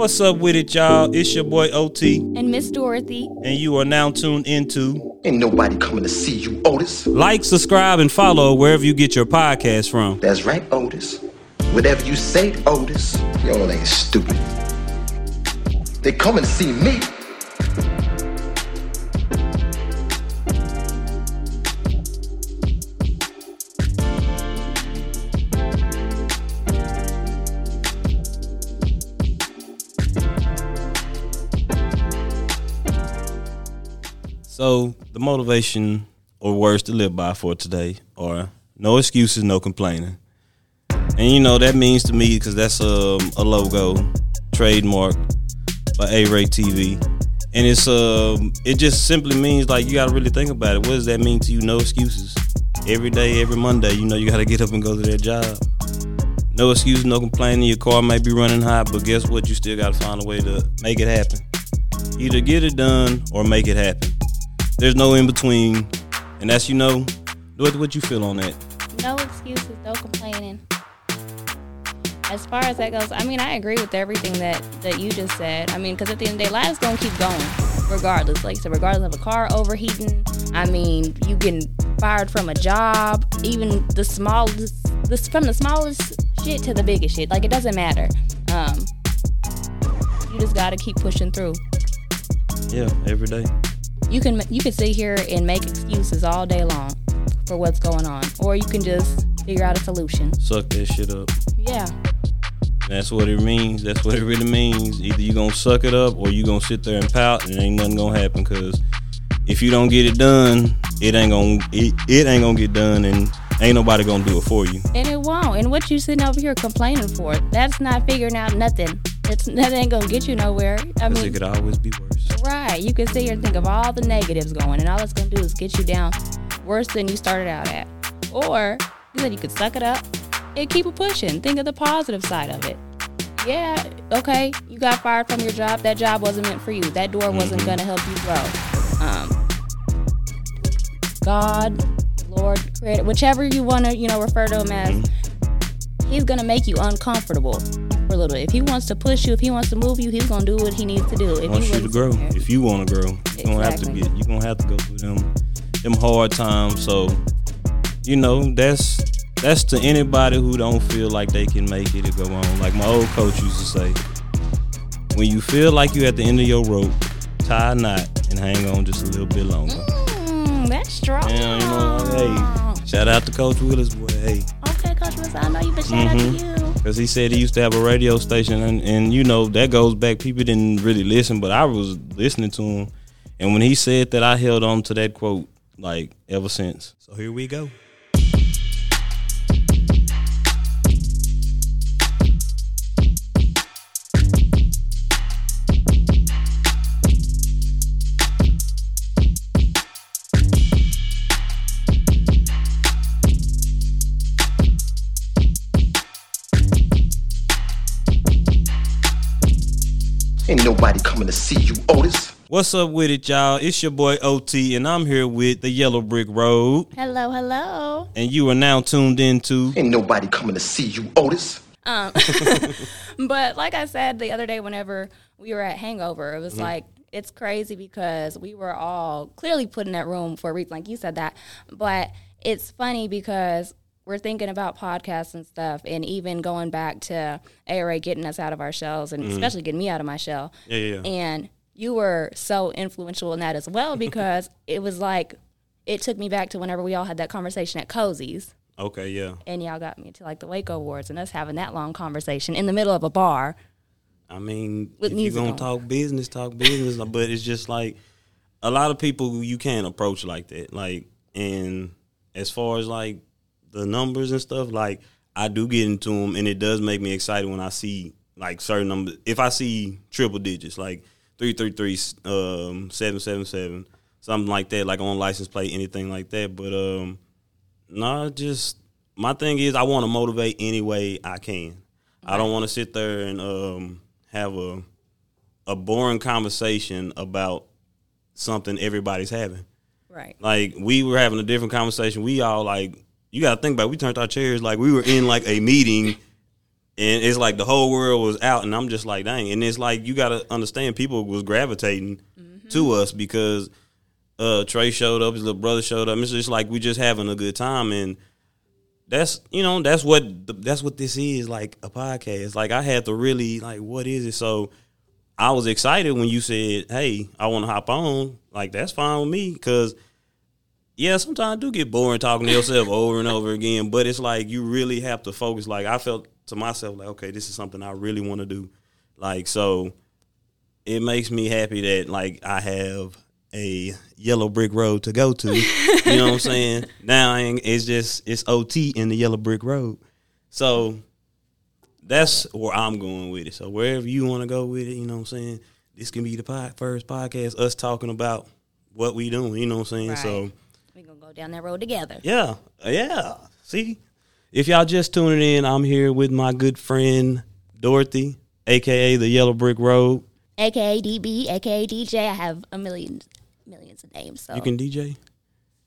What's up with it, y'all? It's your boy OT, and Miss Dorothy. and you are now tuned into Ain't nobody coming to see you, Otis. like, subscribe, and follow wherever you get your podcast from. That's right, Otis. Whatever you say, Otis, y'all ain't stupid. They come and see me. So, the motivation or words to live by for today are no excuses, no complaining. And you know, that means to me, because that's um, a logo trademark by A Ray TV. And it's um, it just simply means like you gotta really think about it. What does that mean to you? No excuses. Every day, every Monday, you know you gotta get up and go to that job. No excuses, no complaining. Your car may be running hot, but guess what? You still gotta find a way to make it happen. Either get it done or make it happen. There's no in between, and that's you know what what you feel on that. No excuses, no complaining. As far as that goes, I mean, I agree with everything that that you just said. I mean, because at the end of the day, life's gonna keep going, regardless. Like so, regardless of a car overheating. I mean, you getting fired from a job, even the smallest, this from the smallest shit to the biggest shit. Like it doesn't matter. Um, you just gotta keep pushing through. Yeah, every day. You can you can sit here and make excuses all day long for what's going on, or you can just figure out a solution. Suck that shit up. Yeah, That's what it means. That's what it really means. Either you're gonna suck it up or you're gonna sit there and pout, and ain't nothing gonna happen. Cause if you don't get it done, it ain't gonna it, it ain't gonna get done, and ain't nobody gonna do it for you. and it won't. And what you sitting over here complaining for? That's not figuring out nothing. It's that ain't gonna get you nowhere. I Cause it mean, could always be worse. right? You can sit here and think of all the negatives going, and all it's gonna do is get you down worse than you started out at. Or you said you could suck it up and keep it pushing. Think of the positive side of it. Yeah, okay, you got fired from your job. That job wasn't meant for you. That door wasn't gonna help you grow. Um, God, Lord, Creator, whichever you want to, you know, refer to him as, he's gonna make you uncomfortable for a little bit. If he wants to push you, if he wants to move you, he's gonna do what he needs to do. If wants he you to grow. If you want to grow, you're gonna have to get. You're gonna have to go through them, them hard times. So, you know, that's that's to anybody who don't feel like they can make it to go on. Like my old coach used to say, when you feel like you're at the end of your rope, tie a knot and hang on just a little bit longer. Mm, that's strong. Yeah, you know, hey, shout out to Coach Willis, boy. Hey, Okay, Coach Willis, I know you've been shout out to Mm-hmm. you. Because he said he used to have a radio station, and, and you know, that goes back. People didn't really listen, but I was listening to him. And when he said that, I held on to that quote like ever since. So here we go. Ain't nobody coming to see you, Otis. What's up with it, y'all? It's your boy OT, and I'm here with the Yellow Brick Road. Hello, hello. And you are now tuned into Ain't nobody coming to see you, Otis. Um, but like I said the other day, whenever we were at Hangover, it was Mm-hmm. like it's crazy because we were all clearly put in that room for a reason, like you said that. But it's funny because we're thinking about podcasts and stuff, and even going back to ARA getting us out of our shells, and mm-hmm. especially getting me out of my shell. Yeah, yeah, yeah. And you were so influential in that as well because it was like it took me back to whenever we all had that conversation at Cozy's Okay, yeah. and y'all got me to like the Waco Awards and us having that long conversation in the middle of a bar. I mean, With if you're gonna on. talk business, talk business. but it's just like a lot of people you can't approach like that. Like, and as far as like the numbers and stuff, like I do get into them, and it does make me excited when I see like certain numbers. If I see triple digits, like three three three, um, seven seven seven, something like that, like on license plate, anything like that. But um, no, just my thing is I want to motivate any way I can. I don't want to sit there and um, have a a boring conversation about something everybody's having. Right. Like we were having a different conversation. We all like you got to think about. It. We turned our chairs like we were in like a meeting, and it's like the whole world was out, and I'm just like, dang. And it's like you gotta understand, people was gravitating to us because uh Trey showed up, his little brother showed up. It's just like we just having a good time, and that's you know that's what that's what this is like a podcast. Like I had to really like, what is it? So I was excited when you said, "Hey, I want to hop on." Like that's fine with me because yeah, sometimes I do get boring talking to yourself over and over again. But it's like you really have to focus. Like I felt to myself, like okay, this is something I really want to do. Like so, it makes me happy that like I have a yellow brick road to go to. you know what I'm saying? Now it's just it's OT in the yellow brick road. So that's where I'm going with it. So wherever you want to go with it, you know what I'm saying? This can be the pod, first podcast, us talking about what we doing, you know what I'm saying? So Right. We're gonna go down that road together. yeah, yeah. See, if y'all just tuning in, I'm here with my good friend Dorothy, aka the Yellow Brick Road. AKA DB, AKA DJ. I have a million millions of names, so You can DJ.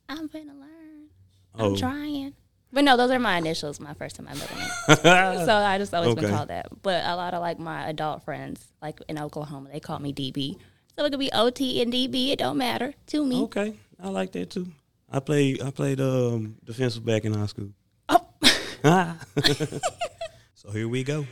I'm gonna learn. Oh, I'm trying. But no, those are my initials, my first and my middle name. so I just always been called that. But a lot of like my adult friends, like in Oklahoma, they call me DB. So it could be OT and DB. It don't matter to me. okay, I like that too. I played I played um defensive back in high school. Oh. so here we go.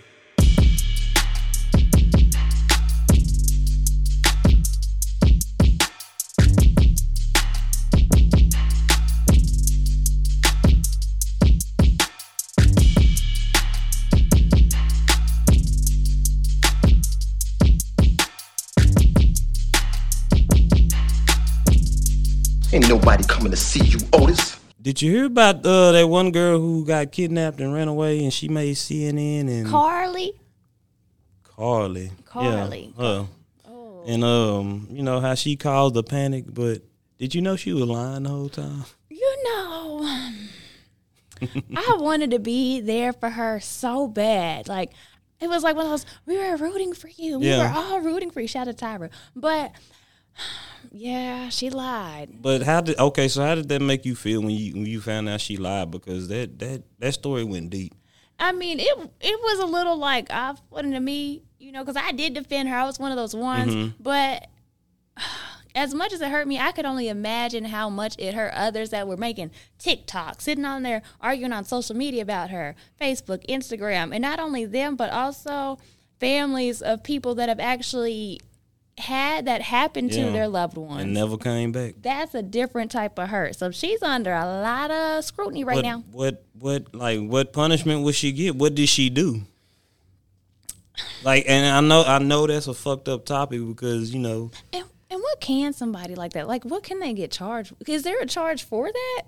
See you, Otis. Did you hear about uh, that one girl who got kidnapped and ran away, and she made CNN and Carlee. Carlee. Carlee. Yeah, her. And um, you know how she caused the panic, but did you know she was lying the whole time? You know, I wanted to be there for her so bad. Like, it was like one of those, we were rooting for you. We Yeah. were all rooting for you. Shout out to Tyra. But, yeah, she lied. But how did okay? So how did that make you feel when you when you found out she lied? Because that that that story went deep. I mean, it it was a little like off putting to me, you know, because I did defend her. I was one of those ones. Mm-hmm. But as much as it hurt me, I could only imagine how much it hurt others that were making TikTok, sitting on there arguing on social media about her, Facebook, Instagram, and not only them, but also families of people that have actually had that happen to their loved ones. and never came back. That's a different type of hurt. So she's under a lot of scrutiny right what, now. What what like what punishment would she get? What did she do? Like, and I know I know that's a fucked up topic because you know And, and what can somebody like that? Like, what can they get charged? Is there a charge for that?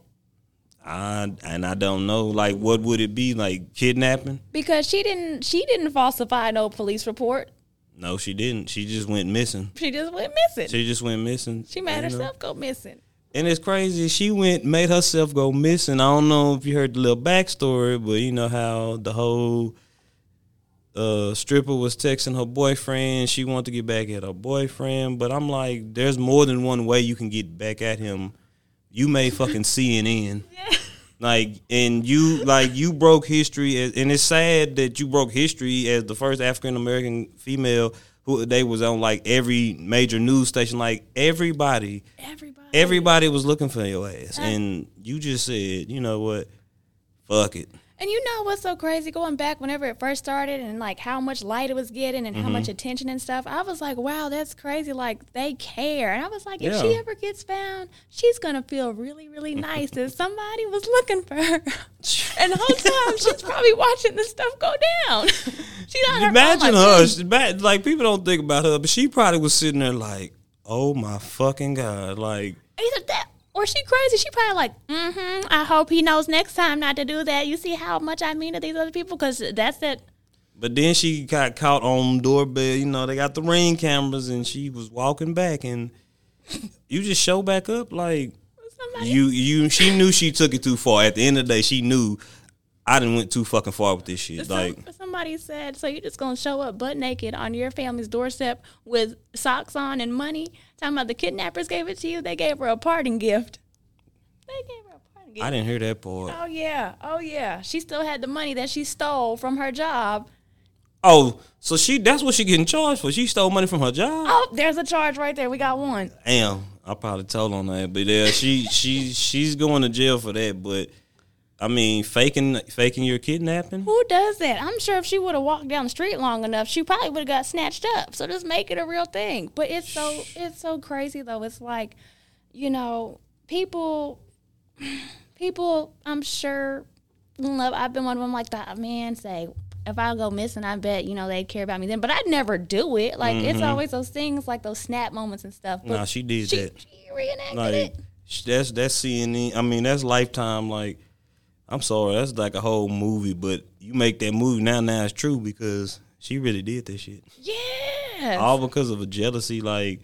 I and I don't know like what would it be like kidnapping? Because she didn't. She didn't falsify no police report. No, she didn't. She just went missing. She just went missing. She, just went missing. She made you know? herself go missing. And it's crazy. She went made herself go missing. I don't know if you heard the little backstory, but you know how the whole uh, stripper was texting her boyfriend. She wanted to get back at her boyfriend, but I'm like, there's more than one way you can get back at him. You made fucking CNN. Like and you like you broke history, as, and it's sad that you broke history as the first African American female who they was on like every major news station. Like everybody, Everybody. everybody was looking for your ass, and you just said, you know what, fuck it. And you know what's so crazy? Going back whenever it first started and like how much light it was getting and how Mm-hmm. much attention and stuff, I was like, wow, that's crazy. Like they care. And I was like, if she ever gets found, she's gonna feel really, really nice that somebody was looking for her. and the whole time she's probably watching this stuff go down. she's on her phone Imagine like, her, "Hmm, like people don't think about her, but she probably was sitting there like, oh my fucking god, like. Either that or she crazy. She probably like, mm-hmm. I hope he knows next time not to do that. You see how much I mean to these other people because that's it. But then she got caught on doorbell. You know, they got the ring cameras, and she was walking back, and you just show back up like Somebody you you. She knew she took it too far. At the end of the day, she knew I didn't went too fucking far with this shit. Some- Like, somebody said, so you're just gonna show up butt naked on your family's doorstep with socks on and money? Talking about the kidnappers gave it to you. They gave her a parting gift. They gave her a parting gift. I didn't hear that part. Oh yeah, oh yeah. She still had the money that she stole from her job, Oh, so she that's what she getting charged for. She stole money from her job. Oh, there's a charge right there. We got one. Damn, I probably told on that, but yeah, she she she's going to jail for that. But I mean, faking faking your kidnapping. Who does that? I'm sure if she would have walked down the street long enough, she probably would have got snatched up. So just make it a real thing. But it's so it's so crazy though. It's like, you know, people people I'm sure love I've been one of them like that man say if I go missing, I bet you know they care about me then. But I'd never do it. Like it's always those things, like those snap moments and stuff. But Mm-hmm. Nah, she did she, that. She reenacted Like it. that's that's CNN. I mean, that's Lifetime. Like, I'm sorry, that's like a whole movie. But you make that movie now, now it's true because she really did that shit. Yes. All because of a jealousy. Like,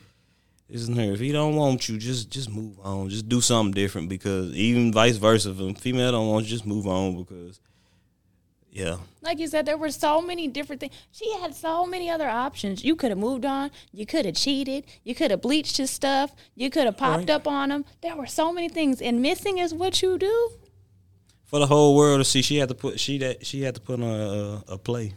isn't her? If he don't want you, just just move on. Just do something different. Because even vice versa, if a female don't want you, just move on. Because yeah, like you said, there were so many different things. She had so many other options. You could have moved on. You could have cheated. You could have bleached his stuff. You could have popped Right. up on him. There were so many things, and missing is what you do. For the whole world to see, she had to put she that she had to put on a, a, a play.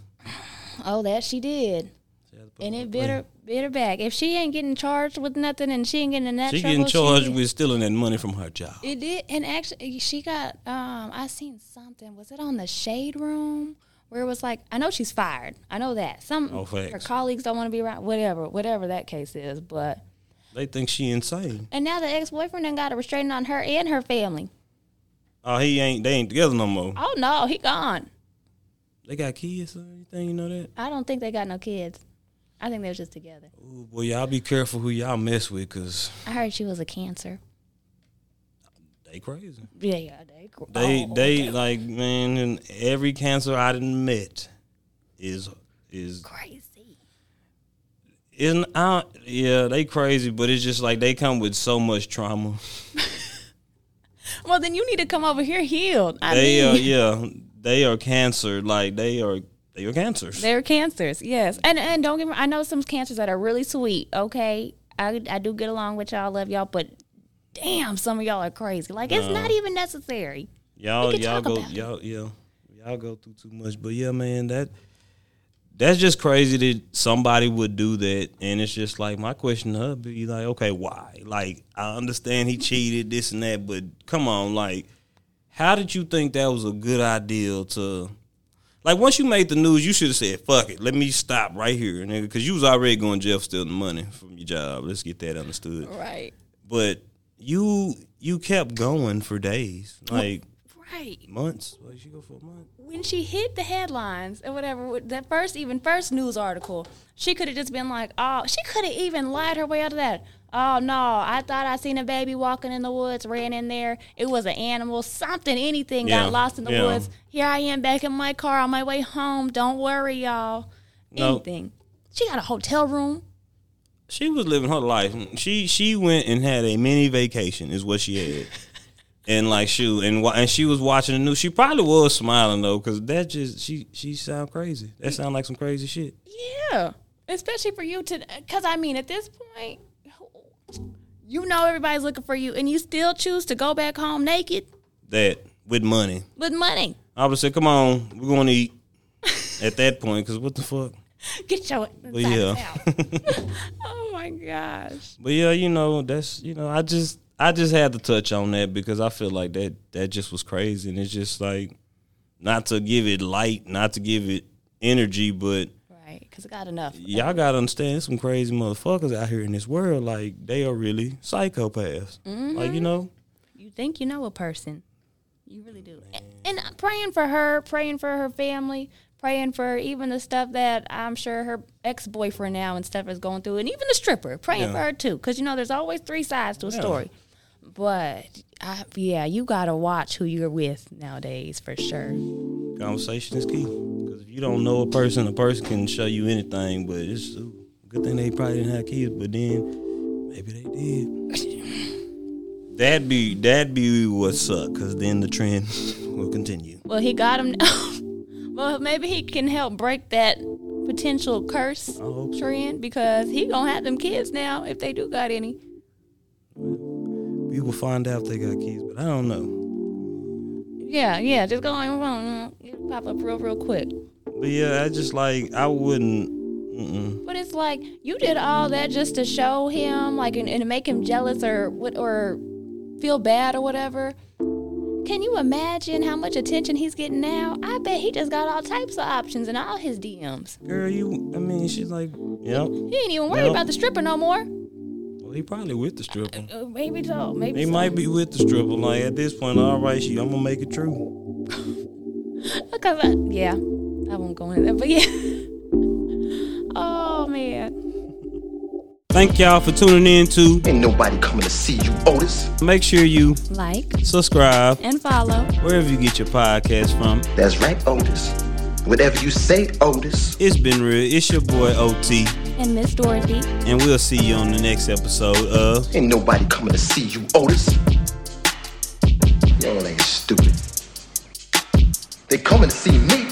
Oh, that she did, She had to put and it play. bit her bit her back. If she ain't getting charged with nothing, and she ain't getting in that She trouble, getting charged she, with stealing that money from her job. It did, and actually, she got. Um, I seen something. Was it on the shade room where it was like? I know she's fired. I know that some Oh, her colleagues don't want to be around. Whatever, whatever that case is, but. They think she insane. And now the ex boyfriend done got a restraining on her and her family. Oh, he ain't. They ain't together no more. Oh no, he gone. They got kids or anything. You know that? I don't think they got no kids. I think they was just together. Ooh, boy, y'all be careful who y'all mess with, cause I heard she was a cancer. they crazy. Yeah, yeah, they. They oh, they like man, and every cancer I done met is is crazy. isn't I, Yeah, they crazy, but it's just like they come with so much trauma. Well, then you need to come over here healed. I They mean, are yeah, they are cancer. Like they are they are cancers. They're cancers, yes. And and don't get me I know some cancers that are really sweet, okay? I I do get along with y'all, love y'all, but damn, some of y'all are crazy. Like it's not even necessary. Y'all, y'all go, y'all, yeah, y'all go through too much. But yeah, man, that that's just crazy that somebody would do that. And it's just like my question to her be like, okay, why? Like, I understand he cheated, this and that, but come on, like, how did you think that was a good idea to? Like, once you made the news, you should have said, "Fuck it, let me stop right here, nigga," because you was already going to jail for stealing money from your job. Let's get that understood. Right. But you you kept going for days, like Right. months. Like she go for a month. when she hit the headlines or whatever, that first even first news article, she could have just been like, "Oh, she could have even lied her way out of that." Oh no, I thought I seen a baby walking in the woods, ran in there. It was an animal, something, anything Yeah, got lost in the yeah. woods. Here I am back in my car on my way home. Don't worry, y'all. No. Anything. She got a hotel room. She was living her life. She she went and had a mini vacation, is what she had. and like shoot, and and she was watching the news. She probably was smiling though, because that just she she sound crazy. That sound like some crazy shit. Yeah, especially for you to, because I mean, at this point, you know everybody's looking for you, and you still choose to go back home naked That with money, with money. I would say, come on, we're going to eat. At that point, because what the fuck? Get your But yeah. out. oh my gosh. But yeah, you know, that's you know, I just I just had to touch on that because I feel like that that just was crazy and it's just like not to give it light, not to give it energy, but Right, because I got enough. y'all gotta understand some crazy motherfuckers out here in this world. Like they are really psychopaths. Mm-hmm. Like, you know? You think you know a person. You really do. And, and praying for her, praying for her family, praying for even the stuff that I'm sure her ex boyfriend now and stuff is going through, and even the stripper, praying Yeah. for her too. Because, you know, there's always three sides to a Yeah. story. But, I, yeah, you got to watch who you're with nowadays for sure. Conversation is key. Because if you don't know a person, a person can show you anything, but it's ooh, good thing they probably didn't have kids, but then maybe they did. That'd be that'd be what suck, cause then the trend will continue. Well, he got him. well, maybe he can help break that potential curse so. trend because he gonna have them kids now if they do got any. We will find out if they got kids, but I don't know. Yeah, yeah, just go on. Uh, it'll pop up real, real quick. But yeah, I just like I wouldn't. Mm-mm. But it's like you did all that just to show him, like, and, and make him jealous or what, or feel bad or whatever. Can you imagine how much attention he's getting now? I bet he just got all types of options in all his DMs. Girl, you. I mean, she's like, yep. He ain't even worried Yep. about the stripper no more. Well, he probably with the stripper. Uh, maybe so. Maybe He so. might be with the stripper. Like at this point, all right, she, I'm gonna make it true. Because I, yeah, I won't go into that, but yeah. oh man. Thank y'all for tuning in. To Ain't nobody coming to see you, Otis. make sure you Like subscribe and follow. wherever you get your podcast from. That's right, Otis. Whatever you say, Otis. It's been real. It's your boy OT, And Miss Dorothy. and we'll see you on the next episode of. Ain't nobody coming to see you, Otis. Y'all ain't stupid. They coming to see me.